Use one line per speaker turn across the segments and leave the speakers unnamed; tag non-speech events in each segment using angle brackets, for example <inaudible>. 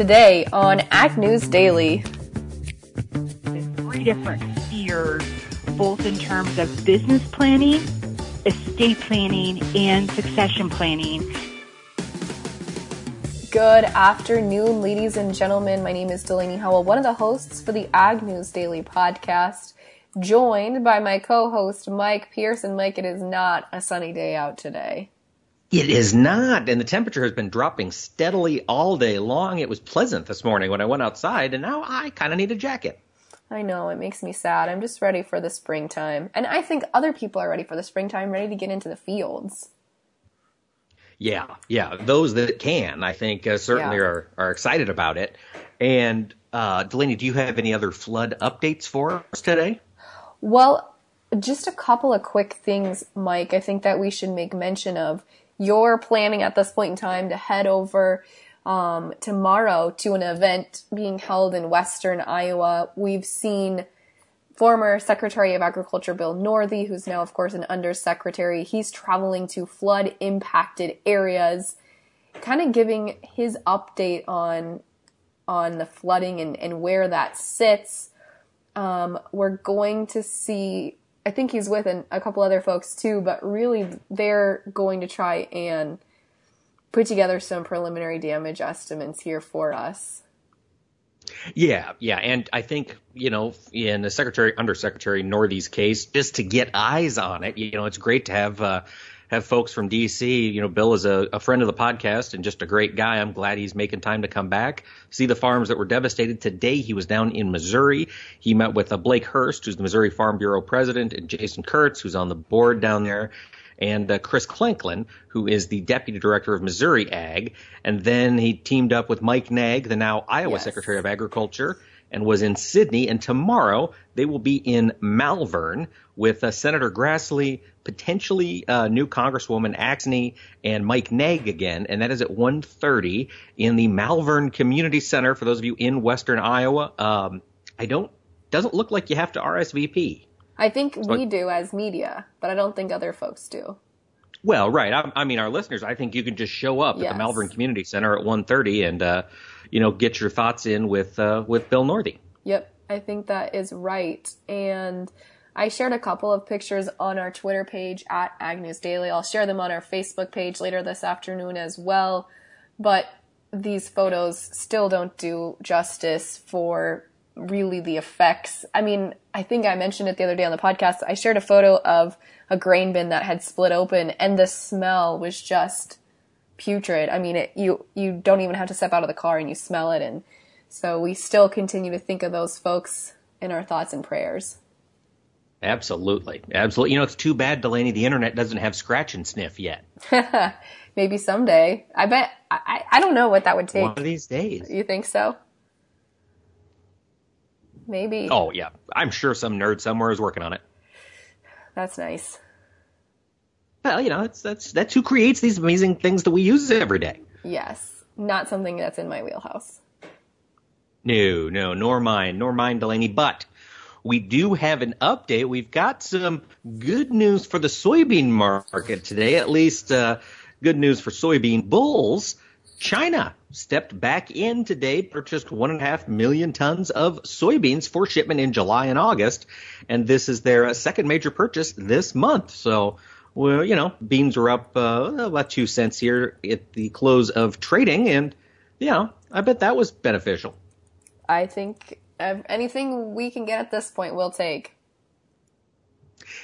Today on Ag News Daily.
Three different spheres, both in terms of business planning, estate planning, and succession planning.
Good afternoon, ladies and gentlemen. My name is Delaney Howell, one of the hosts for the Ag News Daily podcast, joined by my co-host Mike Pearson. Mike, it is not a sunny day out today.
It is not, and the temperature has been dropping steadily all day long. It was pleasant this morning when I went outside, and now I kind of need a jacket.
I know, it makes me sad. I'm just ready for the springtime. And I think other people are ready for the springtime, ready to get into the fields.
Yeah, yeah. Those that can, I think, uh, certainly
Yeah.
are, are excited about it. And uh, Delaney, do you have any other flood updates for us today?
Well, just a couple of quick things, Mike, I think that we should make mention of. You're planning at this point in time to head over um, tomorrow to an event being held in Western Iowa. We've seen former Secretary of Agriculture Bill Northey, who's now, of course, an undersecretary. He's traveling to flood impacted areas, kind of giving his update on on the flooding and, and where that sits um, we're going to see i think he's with an, a couple other folks too but really they're going to try and put together some preliminary damage estimates here for us.
Yeah, yeah, and I think you know, in the Secretary Undersecretary Northey's case, just to get eyes on it, you know, it's great to have uh, have folks from D.C. You know, Bill is a, a friend of the podcast and just a great guy. I'm glad he's making time to come back, see the farms that were devastated. Today, he was down in Missouri. He met with uh, Blake Hurst, who's the Missouri Farm Bureau president, and Jason Kurtz, who's on the board down there and uh, Chris Klenklen, who is the deputy director of Missouri Ag. And then he teamed up with Mike Naig, the now Iowa
Yes.
Secretary of Agriculture, and was in Sidney. And tomorrow they will be in Malvern with uh, Senator Grassley, potentially uh, new Congresswoman Axne, and Mike Naig again. And that is at 1.30 in the Malvern Community Center for those of you in Western Iowa. Um, I don't doesn't look like you have to RSVP.
i think we
I-
do as media but i don't think other folks do
Well, right. I, I mean, our listeners. I think you can just show up at the Malvern Community Center at 1.30 and uh, you know get your thoughts in with uh, with Bill Northey.
Yep, I think that is right. And I shared a couple of pictures on our Twitter page at Ag News Daily. I'll share them on our Facebook page later this afternoon as well. But these photos still don't do justice for really the effects. I mean, I think I mentioned it the other day on the podcast. I shared a photo of a grain bin that had split open and the smell was just putrid. I mean, it, you you don't even have to step out of the car and you smell it and so we still continue to think of those folks in our thoughts and prayers.
Absolutely, absolutely. You know, it's too bad, Delaney. The internet doesn't have scratch and sniff yet. <laughs>
Maybe someday. I bet. I, I I don't know what that would take.
One of these days.
You think so? Maybe.
Oh yeah, I'm sure some nerd somewhere is working on it.
That's nice.
Well, you know, that's that's that's who creates these amazing things that we use every day.
Yes. Not something that's in my wheelhouse.
No, no, nor mine, nor mine, Delaney. But we do have an update. We've got some good news for the soybean market today, at least uh, good news for soybean bulls. China stepped back in today, purchased one and a half million tons of soybeans for shipment in July and August, and this is their uh, second major purchase this month. So, well, you know, beans are up uh, about two cents here at the close of trading, and you know, I bet that was beneficial.
I think uh, anything we can get at this point, we'll take.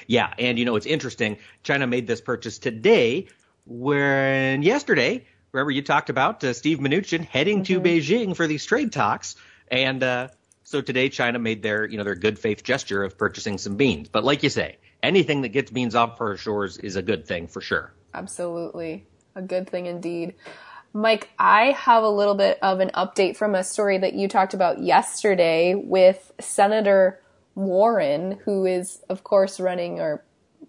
Yeah, and you know it's interesting. China made this purchase today, when yesterday, remember you talked about uh, Steve Mnuchin heading to Beijing for these trade talks, and uh, so today China made their you know their good faith gesture of purchasing some beans. But like you say, anything that gets beans off our shores is a good thing for sure.
Absolutely. A good thing indeed. Mike, I have a little bit of an update from a story that you talked about yesterday with Senator Warren, who is, of course, running or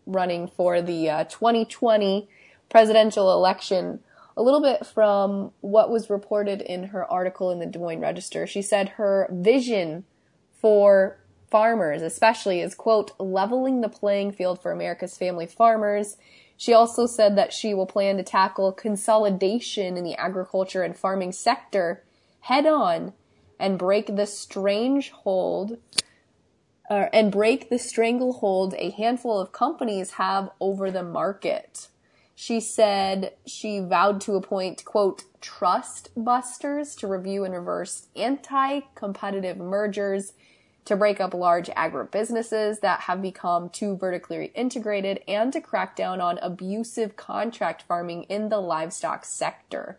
running for the uh, 2020 presidential election. A little bit from what was reported in her article in the Des Moines Register. She said her vision for farmers, especially, is quote, leveling the playing field for America's family farmers. She also said that she will plan to tackle consolidation in the agriculture and farming sector head on and break the strange hold uh, and break the stranglehold a handful of companies have over the market. She said she vowed to appoint, quote, trust busters to review and reverse anti competitive mergers to break up large agribusinesses that have become too vertically integrated and to crack down on abusive contract farming in the livestock sector.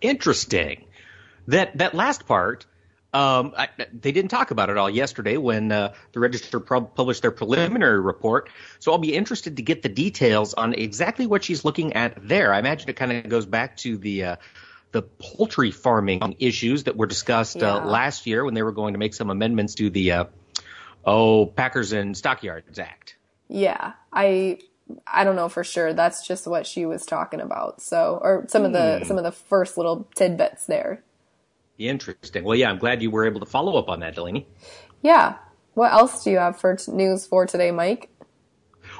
Interesting. That that last part, um, I, they didn't talk about it all yesterday when uh, the Register published their preliminary report. So I'll be interested to get the details on exactly what she's looking at there. I imagine it kind of goes back to the uh, the poultry farming issues that were discussed uh, yeah. uh, last year when they were going to make some amendments to the uh, oh Packers and Stockyards Act.
Yeah, I I don't know for sure. That's just what she was talking about. So, or some of the hmm. some of the first little tidbits there.
Interesting. Well, yeah, I'm glad you were able to follow up on that, Delaney.
Yeah. What else do you have for t- news for today, Mike?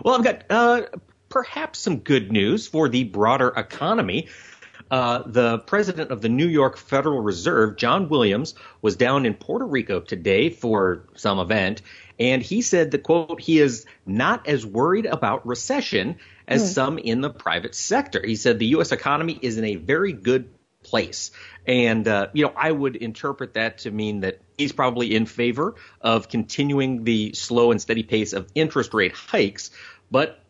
Well, I've got uh, perhaps some good news for the broader economy. Uh, the president of the New York Federal Reserve, John Williams, was down in Puerto Rico today for some event, and he said that, quote, he is not as worried about recession as mm. some in the private sector. He said the U.S. economy is in a very good place. And, uh, you know, I would interpret that to mean that he's probably in favor of continuing the slow and steady pace of interest rate hikes. But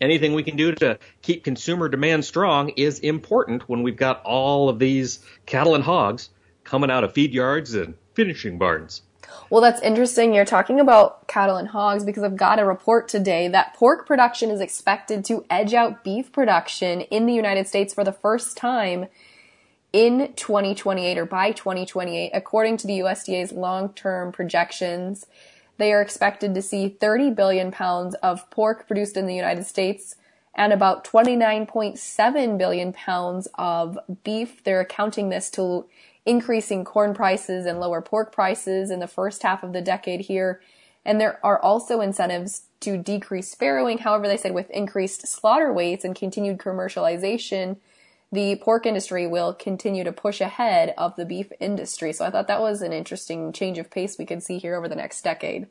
anything we can do to keep consumer demand strong is important when we've got all of these cattle and hogs coming out of feed yards and finishing barns.
Well, that's interesting. You're talking about cattle and hogs because I've got a report today that pork production is expected to edge out beef production in the United States for the first time in 2028 or by 2028, according to the USDA's long-term projections. They are expected to see 30 billion pounds of pork produced in the United States and about 29.7 billion pounds of beef. They're accounting this to increasing corn prices and lower pork prices in the first half of the decade here. And there are also incentives to decrease farrowing. However, they said with increased slaughter weights and continued commercialization, the pork industry will continue to push ahead of the beef industry. So I thought that was an interesting change of pace we could see here over the next decade.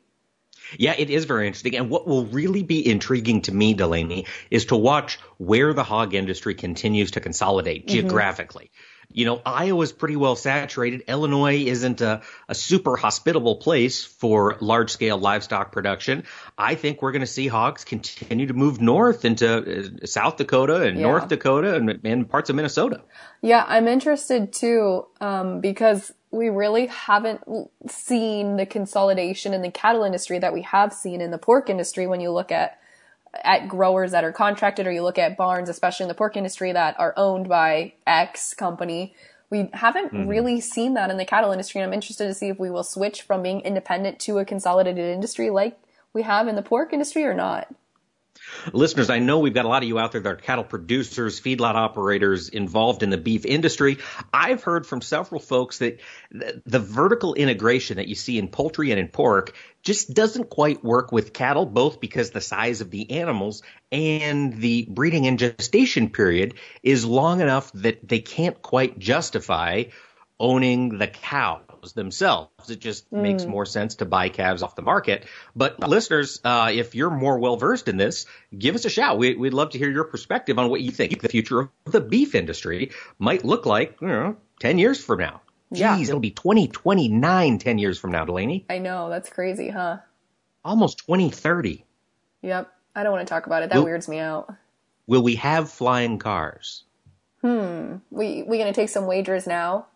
Yeah, it is very interesting. And what will really be intriguing to me, Delaney, is to watch where the hog industry continues to consolidate mm-hmm. geographically you know, Iowa's pretty well saturated. Illinois isn't a, a super hospitable place for large scale livestock production. I think we're going to see hogs continue to move north into uh, South Dakota and yeah. North Dakota and, and, parts of Minnesota.
Yeah, I'm interested too, um, because we really haven't seen the consolidation in the cattle industry that we have seen in the pork industry when you look at at growers that are contracted or you look at barns, especially in the pork industry that are owned by X company. We haven't mm-hmm. really seen that in the cattle industry. And I'm interested to see if we will switch from being independent to a consolidated industry like we have in the pork industry or not.
Listeners, I know we've got a lot of you out there that are cattle producers, feedlot operators involved in the beef industry. I've heard from several folks that the vertical integration that you see in poultry and in pork just doesn't quite work with cattle, both because the size of the animals and the breeding and gestation period is long enough that they can't quite justify owning the cow themselves. It just mm. makes more sense to buy calves off the market. But listeners, uh, if you're more well versed in this, give us a shout. We, would love to hear your perspective on what you think the future of the beef industry might look like, you know, 10 years from now. Geez, yeah. it'll be 2029 10 years from now, Delaney.
I know. That's crazy, huh?
Almost 2030.
Yep. I don't want to talk about it. That will, weirds me out.
Will we have flying cars?
Hmm. We we gonna take some wagers now?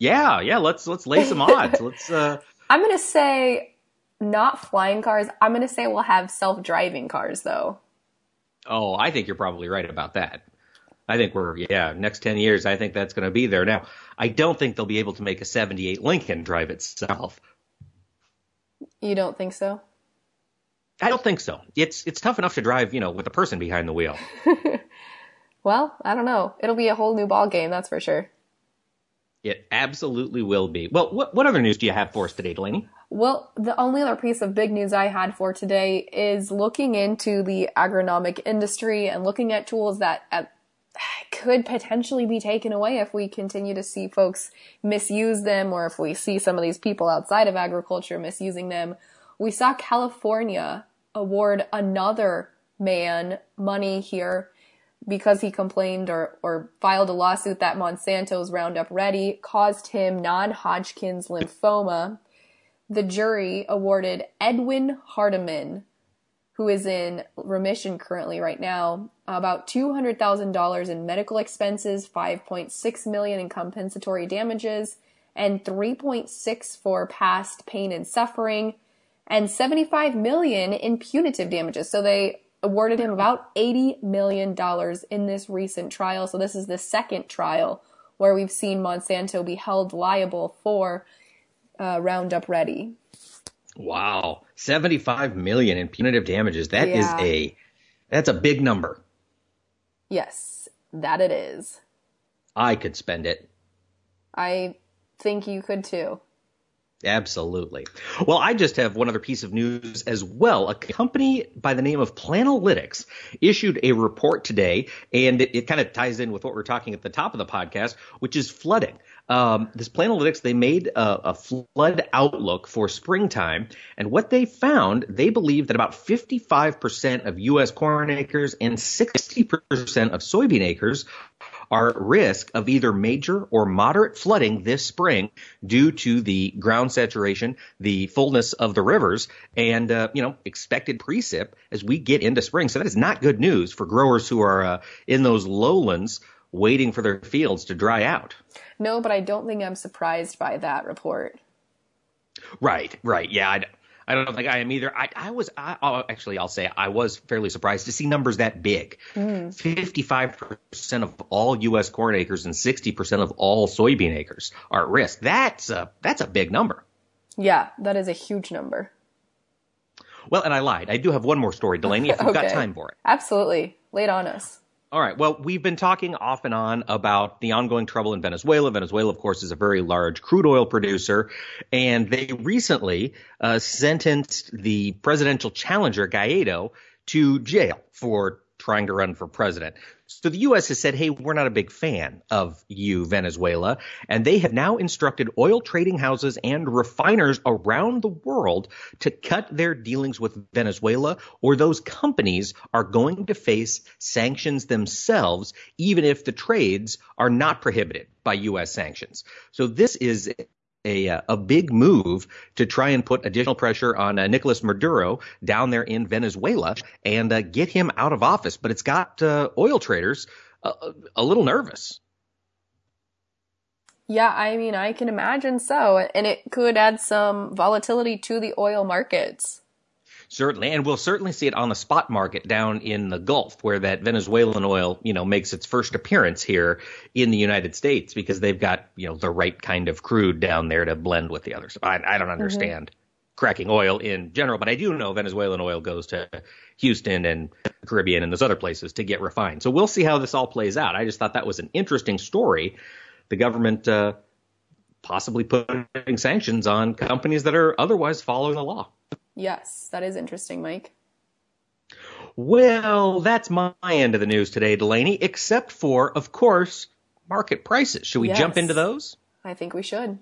Yeah, yeah. Let's let's lay some odds. <laughs> let's. uh
I'm gonna say not flying cars. I'm gonna say we'll have self-driving cars though.
Oh, I think you're probably right about that. I think we're yeah, next 10 years I think that's going to be there. Now, I don't think they'll be able to make a 78 Lincoln drive itself.
You don't think so?
I don't think so. It's it's tough enough to drive, you know, with a person behind the wheel. <laughs>
well, I don't know. It'll be a whole new ball game, that's for sure.
It absolutely will be. Well, what, what other news do you have for us today, Delaney?
Well, the only other piece of big news I had for today is looking into the agronomic industry and looking at tools that at, could potentially be taken away if we continue to see folks misuse them or if we see some of these people outside of agriculture misusing them. We saw California award another man money here because he complained or, or filed a lawsuit that Monsanto's Roundup Ready caused him non-Hodgkin's lymphoma. The jury awarded Edwin Hardeman, who is in remission currently right now, about $200,000 in medical expenses, 5.6 million in compensatory damages, and 3.6 for past pain and suffering, and 75 million in punitive damages. So they awarded him about $80 million in this recent trial. So this is the second trial where we've seen Monsanto be held liable for uh, Roundup Ready.
Wow, 75 million in punitive damages. That
Yeah.
is a that's a big number.
Yes, that it is.
I could spend it.
I think you could too.
Absolutely. Well, I just have one other piece of news as well. A company by the name of Planalytics issued a report today, and it, it kind of ties in with what we're talking at the top of the podcast, which is flooding. Um, this Planalytics, they made a, a flood outlook for springtime, and what they found, they believe that about 55% of U.S. corn acres and 60% of soybean acres are at risk of either major or moderate flooding this spring due to the ground saturation, the fullness of the rivers, and uh, you know expected precip as we get into spring. So that is not good news for growers who are uh, in those lowlands waiting for their fields to dry out.
No, but I don't think I'm surprised by that report.
Right, right, yeah. I, I don't think I am either. I, I was I, actually, I'll say I was fairly surprised to see numbers that big. Mm. Fifty-five percent of all U.S. corn acres and sixty percent of all soybean acres are at risk. That's a that's a big number.
Yeah, that is a huge number.
Well, and I lied. I do have one more story, Delaney, if you've got <laughs> time for it.
Absolutely. Lay it on us.
All right. Well, we've been talking off and on about the ongoing trouble in Venezuela. Venezuela, of course, is a very large crude oil producer, and they recently uh, sentenced the presidential challenger Guaido to jail for trying to run for president. So the U.S. has said, hey, we're not a big fan of you, Venezuela. And they have now instructed oil trading houses and refiners around the world to cut their dealings with Venezuela, or those companies are going to face sanctions themselves, even if the trades are not prohibited by U.S. sanctions. So this is a, uh, a big move to try and put additional pressure on uh, Nicolas Maduro down there in Venezuela and uh, get him out of office. But it's got uh, oil traders uh, a little nervous.
Yeah, I mean, I can imagine so. And it could add some volatility to the oil markets.
Certainly, and we'll certainly see it on the spot market down in the Gulf, where that Venezuelan oil, you know, makes its first appearance here in the United States because they've got, you know, the right kind of crude down there to blend with the others. I, I don't understand cracking oil in general, but I do know Venezuelan oil goes to Houston and the Caribbean and those other places to get refined. So we'll see how this all plays out. I just thought that was an interesting story. The government uh, possibly putting sanctions on companies that are otherwise following the law.
Yes, that is interesting, Mike.
Well, that's my end of the news today, Delaney, except for, of course, market prices. Should we
Yes.
jump into those?
I think we should.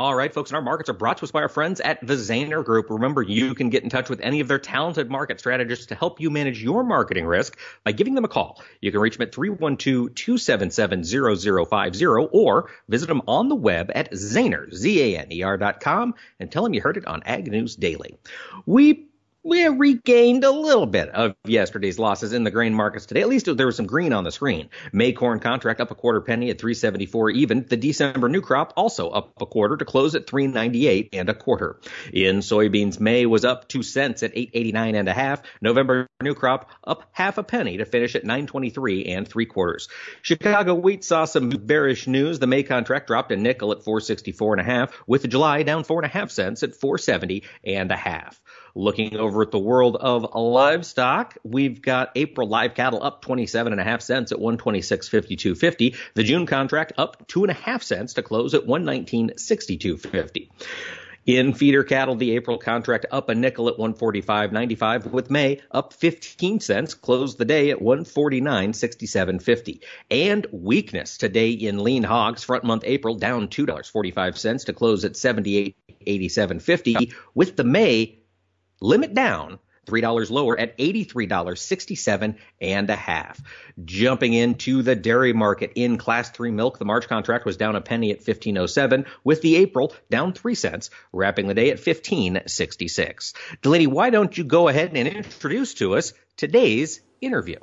All right, folks, and our markets are brought to us by our friends at the Zaner Group. Remember, you can get in touch with any of their talented market strategists to help you manage your marketing risk by giving them a call. You can reach them at 312-277-0050 or visit them on the web at Zaner, Z-A-N-E-R dot com and tell them you heard it on Ag News Daily. We we regained a little bit of yesterday's losses in the grain markets today. At least there was some green on the screen. May corn contract up a quarter penny at 374 even. The December new crop also up a quarter to close at 398 and a quarter. In soybeans, May was up two cents at 889 and a half. November new crop up half a penny to finish at 923 and three quarters. Chicago wheat saw some bearish news. The May contract dropped a nickel at 464 and a half, with July down four and a half cents at 470 and a half. Looking over at the world of livestock, we've got April live cattle up 27 and a half cents at 126.52.50. The June contract up two and a half cents to close at 119.62.50. In feeder cattle, the April contract up a nickel at 145.95 with May up 15 cents, closed the day at 149.67.50. And weakness today in lean hogs, front month April down $2.45 to close at 78.87.50 with the May limit down $3 lower at $83.67 and a half. Jumping into the dairy market in class 3 milk, the March contract was down a penny at 1507 with the April down 3 cents, wrapping the day at 1566. Delaney, why don't you go ahead and introduce to us today's interview?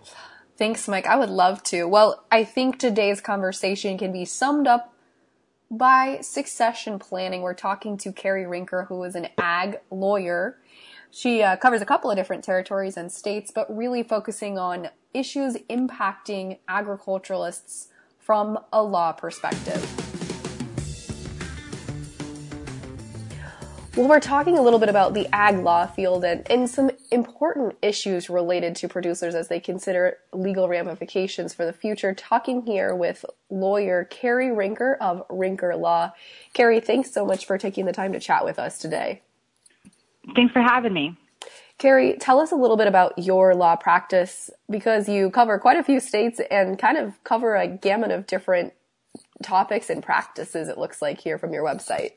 Thanks, Mike. I would love to. Well, I think today's conversation can be summed up by succession planning. We're talking to Cari Rincker, who is an ag lawyer she uh, covers a couple of different territories and states, but really focusing on issues impacting agriculturalists from a law perspective. Well, we're talking a little bit about the ag law field and, and some important issues related to producers as they consider legal ramifications for the future. Talking here with lawyer Cari Rincker of Rincker Law. Cari, thanks so much for taking the time to chat with us today.
Thanks for having me.
Cari, tell us a little bit about your law practice because you cover quite a few states and kind of cover a gamut of different topics and practices, it looks like here from your website.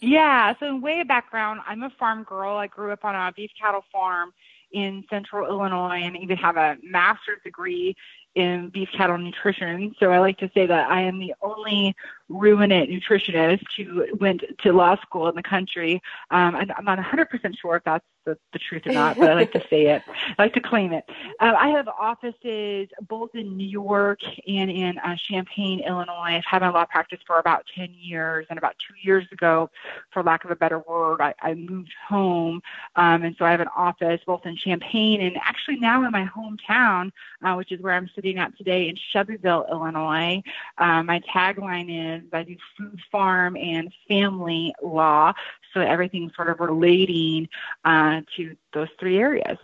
Yeah, so in way of background, I'm a farm girl. I grew up on a beef cattle farm in central Illinois and even have a master's degree in beef cattle nutrition. So I like to say that I am the only ruminant nutritionist who went to law school in the country. Um, and I'm not 100% sure if that's the, the truth or not, but I like to say it. I like to claim it. Uh, I have offices both in New York and in uh, Champaign, Illinois. I've had my law practice for about 10 years, and about two years ago, for lack of a better word, I, I moved home. Um, and so I have an office both in Champaign and actually now in my hometown, uh, which is where I'm sitting at today in Shelbyville, Illinois. Uh, my tagline is I do food, farm, and family law. So everything sort of relating uh, to those three areas.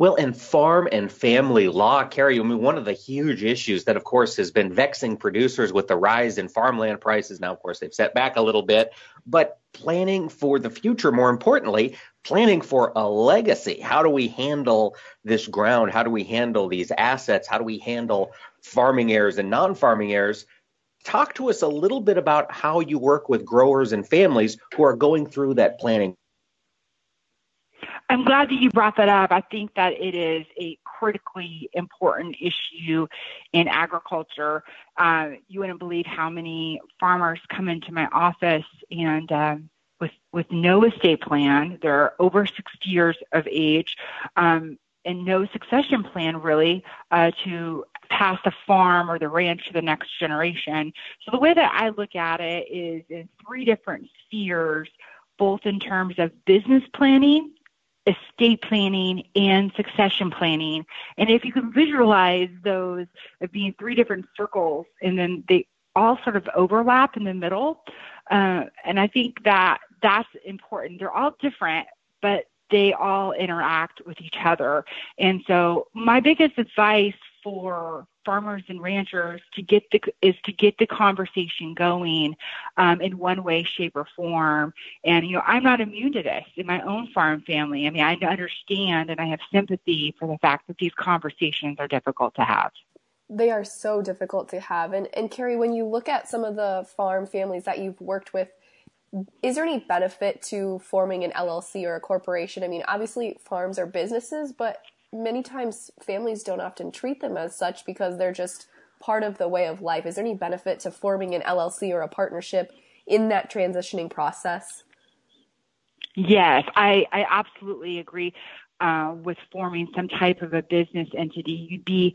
Well, in farm and family law, Cari, I mean, one of the huge issues that, of course, has been vexing producers with the rise in farmland prices. Now, of course, they've set back a little bit, but planning for the future, more importantly, planning for a legacy. How do we handle this ground? How do we handle these assets? How do we handle farming heirs and non farming heirs? Talk to us a little bit about how you work with growers and families who are going through that planning.
I'm glad that you brought that up. I think that it is a critically important issue in agriculture. Uh, you wouldn't believe how many farmers come into my office and um, with with no estate plan. They're over 60 years of age. Um, and no succession plan really uh, to pass the farm or the ranch to the next generation. So the way that I look at it is in three different spheres, both in terms of business planning, estate planning, and succession planning. And if you can visualize those as being three different circles, and then they all sort of overlap in the middle, uh, and I think that that's important. They're all different, but they all interact with each other. And so my biggest advice for farmers and ranchers to get the is to get the conversation going um, in one way, shape, or form. And you know, I'm not immune to this in my own farm family. I mean, I understand and I have sympathy for the fact that these conversations are difficult to have.
They are so difficult to have. And and Cari, when you look at some of the farm families that you've worked with, is there any benefit to forming an LLC or a corporation? I mean, obviously farms are businesses, but many times families don't often treat them as such because they're just part of the way of life. Is there any benefit to forming an LLC or a partnership in that transitioning process?
Yes, I, I absolutely agree uh, with forming some type of a business entity. You'd be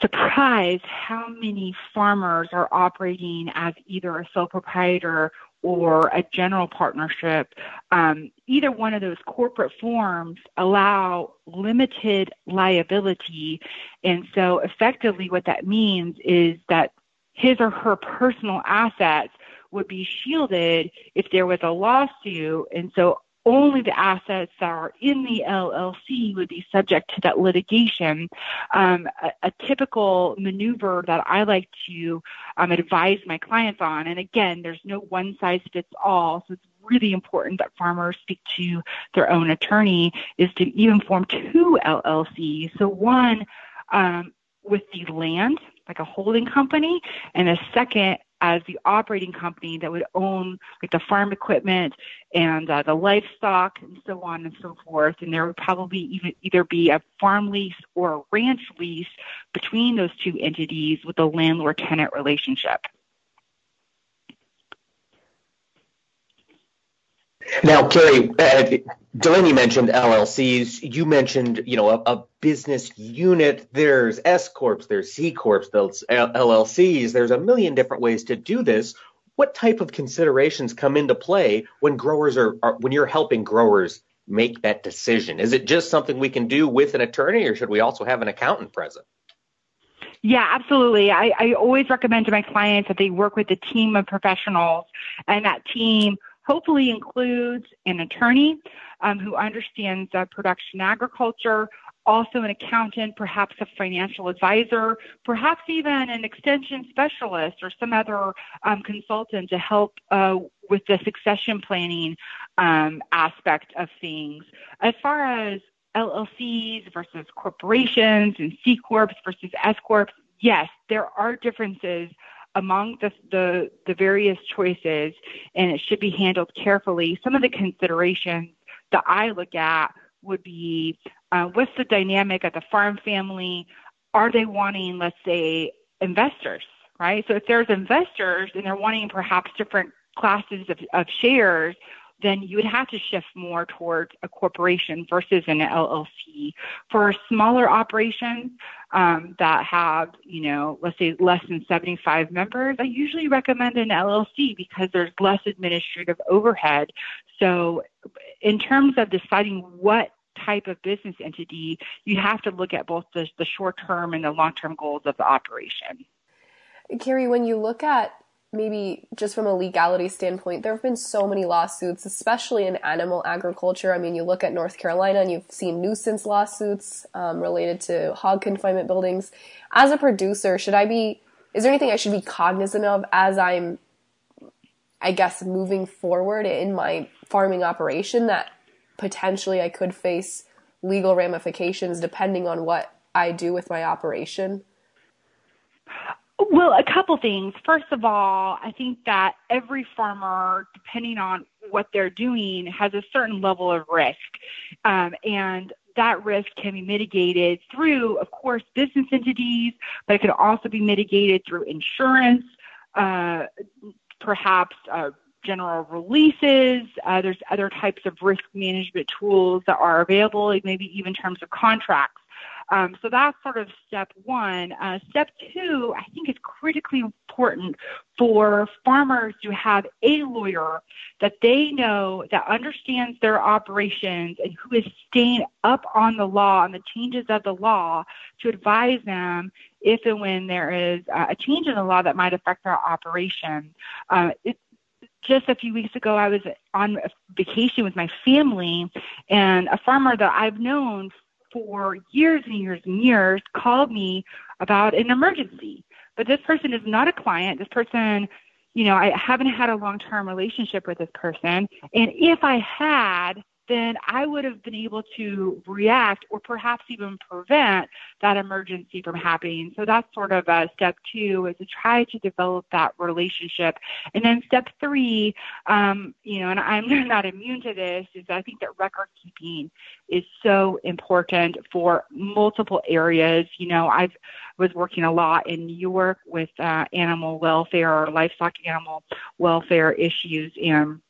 surprised how many farmers are operating as either a sole proprietor or a general partnership, um, either one of those corporate forms allow limited liability. And so effectively what that means is that his or her personal assets would be shielded if there was a lawsuit. And so only the assets that are in the LLC would be subject to that litigation. Um, a, a, typical maneuver that I like to um, advise my clients on, and again, there's no one size fits all, so it's really important that farmers speak to their own attorney, is to even form two LLCs. So one um, with the land, like a holding company, and a second as the operating company that would own like the farm equipment and uh, the livestock and so on and so forth. And there would probably even either be a farm lease or a ranch lease between those two entities with a landlord tenant relationship.
Now, Cari, uh, Delaney mentioned LLCs. You mentioned, you know, a, a, business unit. There's S corps, there's C corps, there's LLCs. There's a million different ways to do this. What type of considerations come into play when growers are, are when you're helping growers make that decision? Is it just something we can do with an attorney, or should we also have an accountant present?
Yeah, absolutely. I, I always recommend to my clients that they work with a team of professionals, and that team hopefully includes an attorney um, who understands uh, production agriculture, also an accountant, perhaps a financial advisor, perhaps even an extension specialist or some other um, consultant to help uh, with the succession planning um, aspect of things. As far as LLCs versus corporations and C corps versus S corps, yes, there are differences among the, various choices, and it should be handled carefully. Some of the considerations that I look at would be uh, what's the dynamic of the farm family? Are they wanting, let's say, investors, right? So if there's investors and they're wanting perhaps different classes of shares, then you would have to shift more towards a corporation versus an LLC. For smaller operations um, that have, you know, let's say less than 75 members, I usually recommend an LLC because there's less administrative overhead. So, in terms of deciding what type of business entity, you have to look at both the, the short term and the long term goals of the operation.
Cari, when you look at maybe just from a legality standpoint, there have been so many lawsuits, especially in animal agriculture. I mean, you look at North Carolina and you've seen nuisance lawsuits um, related to hog confinement buildings. As a producer, should I be, is there anything I should be cognizant of as I'm, I guess, moving forward in my farming operation that potentially I could face legal ramifications depending on what I do with my operation?
Well, a couple things. First of all, I think that every farmer, depending on what they're doing, has a certain level of risk. Um, and that risk can be mitigated through, of course, business entities, but it can also be mitigated through insurance, uh, perhaps uh, general releases. Uh, there's other types of risk management tools that are available, maybe even terms of contracts. Um, so that's sort of step one. Uh, step two, I think is critically important for farmers to have a lawyer that they know that understands their operations and who is staying up on the law and the changes of the law to advise them if and when there is uh, a change in the law that might affect their operation. It, just a few weeks ago, I was on vacation with my family, and a farmer that I've known for years and years and years called me about an emergency. But this person is not a client. This person, you know, I haven't had a long term relationship with this person. And if I had, then I would have been able to react or perhaps even prevent that emergency from happening. So that's sort of a step two is to try to develop that relationship. And then step three, um, you know, and I'm <laughs> not immune to this, is I think that record keeping is so important for multiple areas. You know, I've was working a lot in New York with uh, animal welfare or livestock animal welfare issues and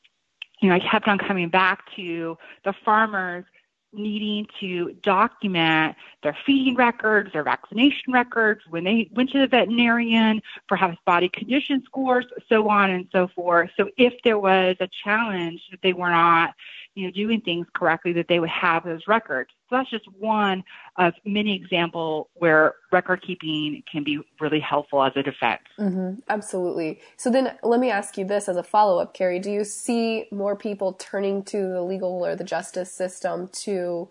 you know, I kept on coming back to the farmers needing to document their feeding records, their vaccination records, when they went to the veterinarian, perhaps body condition scores, so on and so forth. So if there was a challenge that they were not you know, doing things correctly, that they would have those records. So that's just one of many examples where record keeping can be really helpful as a defense.
Mm-hmm. Absolutely. So then let me ask you this as a follow up, Cari. Do you see more people turning to the legal or the justice system to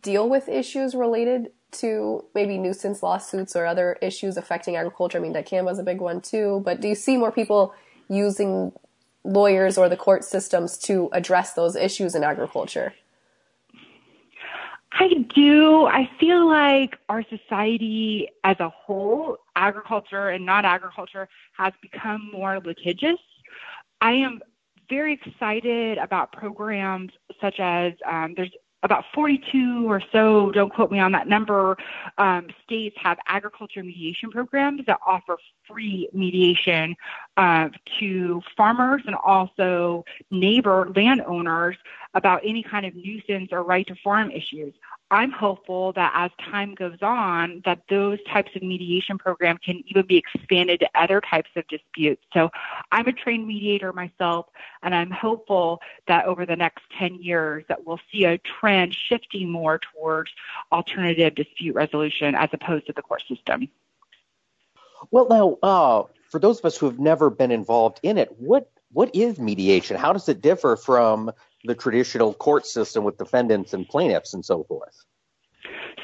deal with issues related to maybe nuisance lawsuits or other issues affecting agriculture? I mean, dicamba is a big one too, but do you see more people using lawyers or the court systems to address those issues in agriculture?
I do. I feel like our society as a whole, agriculture and non agriculture, has become more litigious. I am very excited about programs such as um, there's about 42 or so, don't quote me on that number, um, states have agriculture mediation programs that offer free mediation uh, to farmers and also neighbor landowners about any kind of nuisance or right to farm issues. I'm hopeful that as time goes on, that those types of mediation programs can even be expanded to other types of disputes. So I'm a trained mediator myself, and I'm hopeful that over the next 10 years that we'll see a trend shifting more towards alternative dispute resolution as opposed to the court system.
Well, now, uh, for those of us who have never been involved in it, what what is mediation? How does it differ from the traditional court system with defendants and plaintiffs and so forth?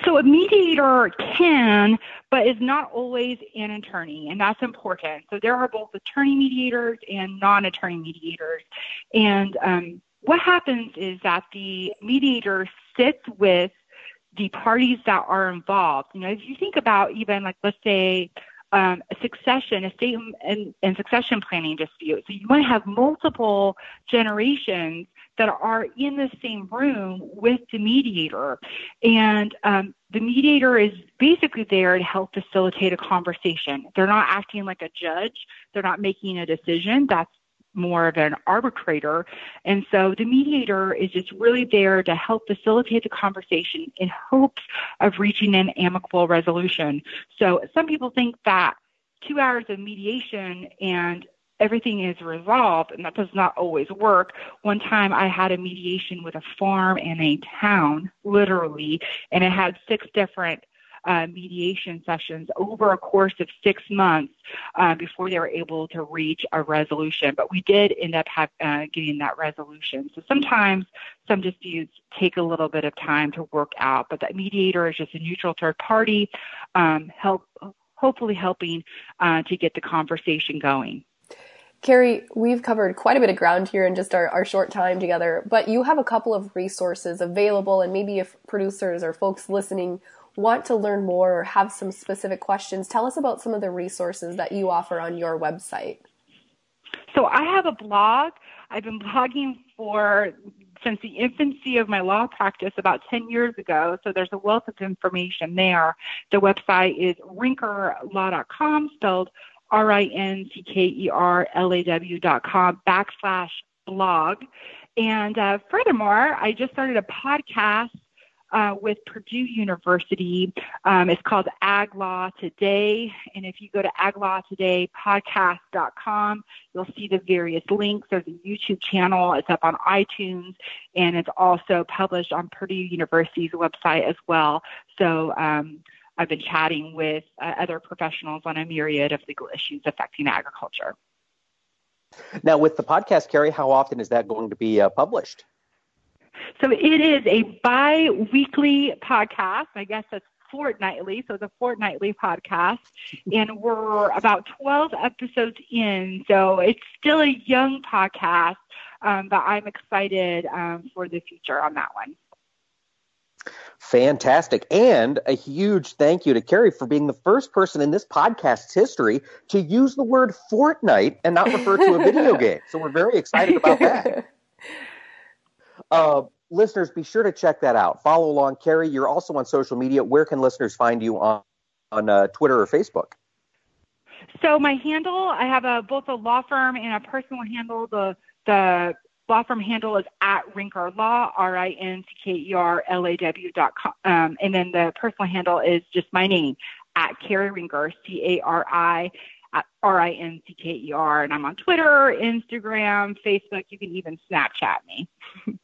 So a mediator can, but is not always an attorney, and that's important. So there are both attorney mediators and non-attorney mediators. And um, what happens is that the mediator sits with the parties that are involved. You know, if you think about even like let's say a succession, estate and, and succession planning dispute. So you might have multiple generations that are in the same room with the mediator. And um, the mediator is basically there to help facilitate a conversation. They're not acting like a judge, they're not making a decision. That's more of an arbitrator. And so the mediator is just really there to help facilitate the conversation in hopes of reaching an amicable resolution. So some people think that two hours of mediation and everything is resolved, and that does not always work. One time I had a mediation with a farm and a town, literally, and it had six different uh, mediation sessions over a course of six months uh, before they were able to reach a resolution. But we did end up have, uh, getting that resolution. So sometimes some disputes take a little bit of time to work out, but that mediator is just a neutral third party, um, help hopefully helping uh, to get the conversation going.
Cari, we've covered quite a bit of ground here in just our, our short time together, but you have a couple of resources available, and maybe if producers or folks listening want to learn more or have some specific questions, tell us about some of the resources that you offer on your website.
So I have a blog. I've been blogging for since the infancy of my law practice about 10 years ago. So there's a wealth of information there. The website is rinckerlaw.com, spelled R-I-N-C-K-E-R-L-A-W dot com backslash blog. And uh, furthermore, I just started a podcast uh, with Purdue University. Um, it's called Ag Law Today. And if you go to aglawtodaypodcast.com, you'll see the various links. There's a YouTube channel. It's up on iTunes and it's also published on Purdue University's website as well. So, um, I've been chatting with uh, other professionals on a myriad of legal issues affecting agriculture.
Now, with the podcast, Cari, how often is that going to be uh, published?
So it is a bi-weekly podcast. I guess it's fortnightly, so it's a fortnightly podcast, <laughs> and we're about 12 episodes in, so it's still a young podcast, um, but I'm excited um, for the future on that one.
Fantastic. And a huge thank you to Cari for being the first person in this podcast's history to use the word Fortnite and not refer to a video <laughs> game. So we're very excited about that. <laughs> Uh, listeners, be sure to check that out. Follow along. Cari, you're also on social media. Where can listeners find you on, on uh, Twitter or Facebook?
So my handle, I have a, both a law firm and a personal handle. The the law firm handle is at Rincker Law, R-I-N-C-K-E-R-L-A-W dot com. Um, and then the personal handle is just my name, at Cari Rincker, C-A-R-I, R-I-N-C-K-E-R. And I'm on Twitter, Instagram, Facebook. You can even Snapchat me. <laughs>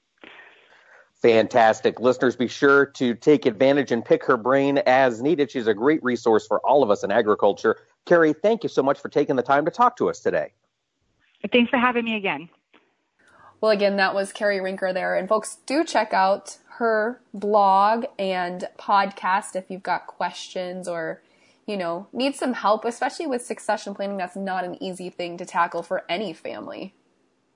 Fantastic. Listeners, be sure to take advantage and pick her brain as needed. She's a great resource for all of us in agriculture. Cari, thank you so much for taking the time to talk to us today.
Thanks for having me again.
Well, again, that was Cari Rincker there. And folks, do check out her blog and podcast if you've got questions or, you know, need some help, especially with succession planning. That's not an easy thing to tackle for any family.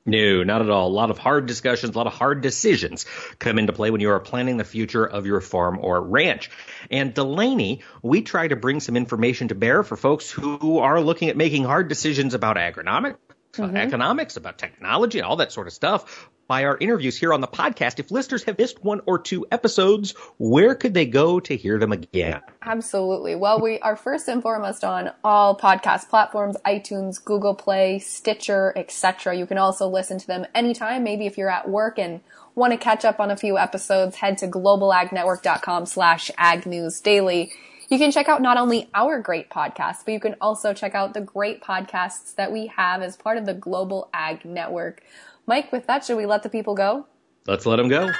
No, not at all. A lot of hard discussions, a lot of hard decisions come into play when you are planning the future of your farm or ranch. And Delaney, we try to bring some information to bear for folks who are looking at making hard decisions about agronomic, mm-hmm. economics, about technology, and all that sort of stuff by our interviews here on the podcast. If listeners have missed one or two episodes, where could they go to hear them again?
Absolutely. Well, we are first and foremost on all podcast platforms, iTunes, Google Play, Stitcher, etc. You can also listen to them anytime. Maybe if you're at work and want to catch up on a few episodes, head to globalagnetwork.com slash agnewsdaily. You can check out not only our great podcast, but you can also check out the great podcasts that we have as part of the Global Ag Network. Mike, with that, should we let the people go?
Let's let them go.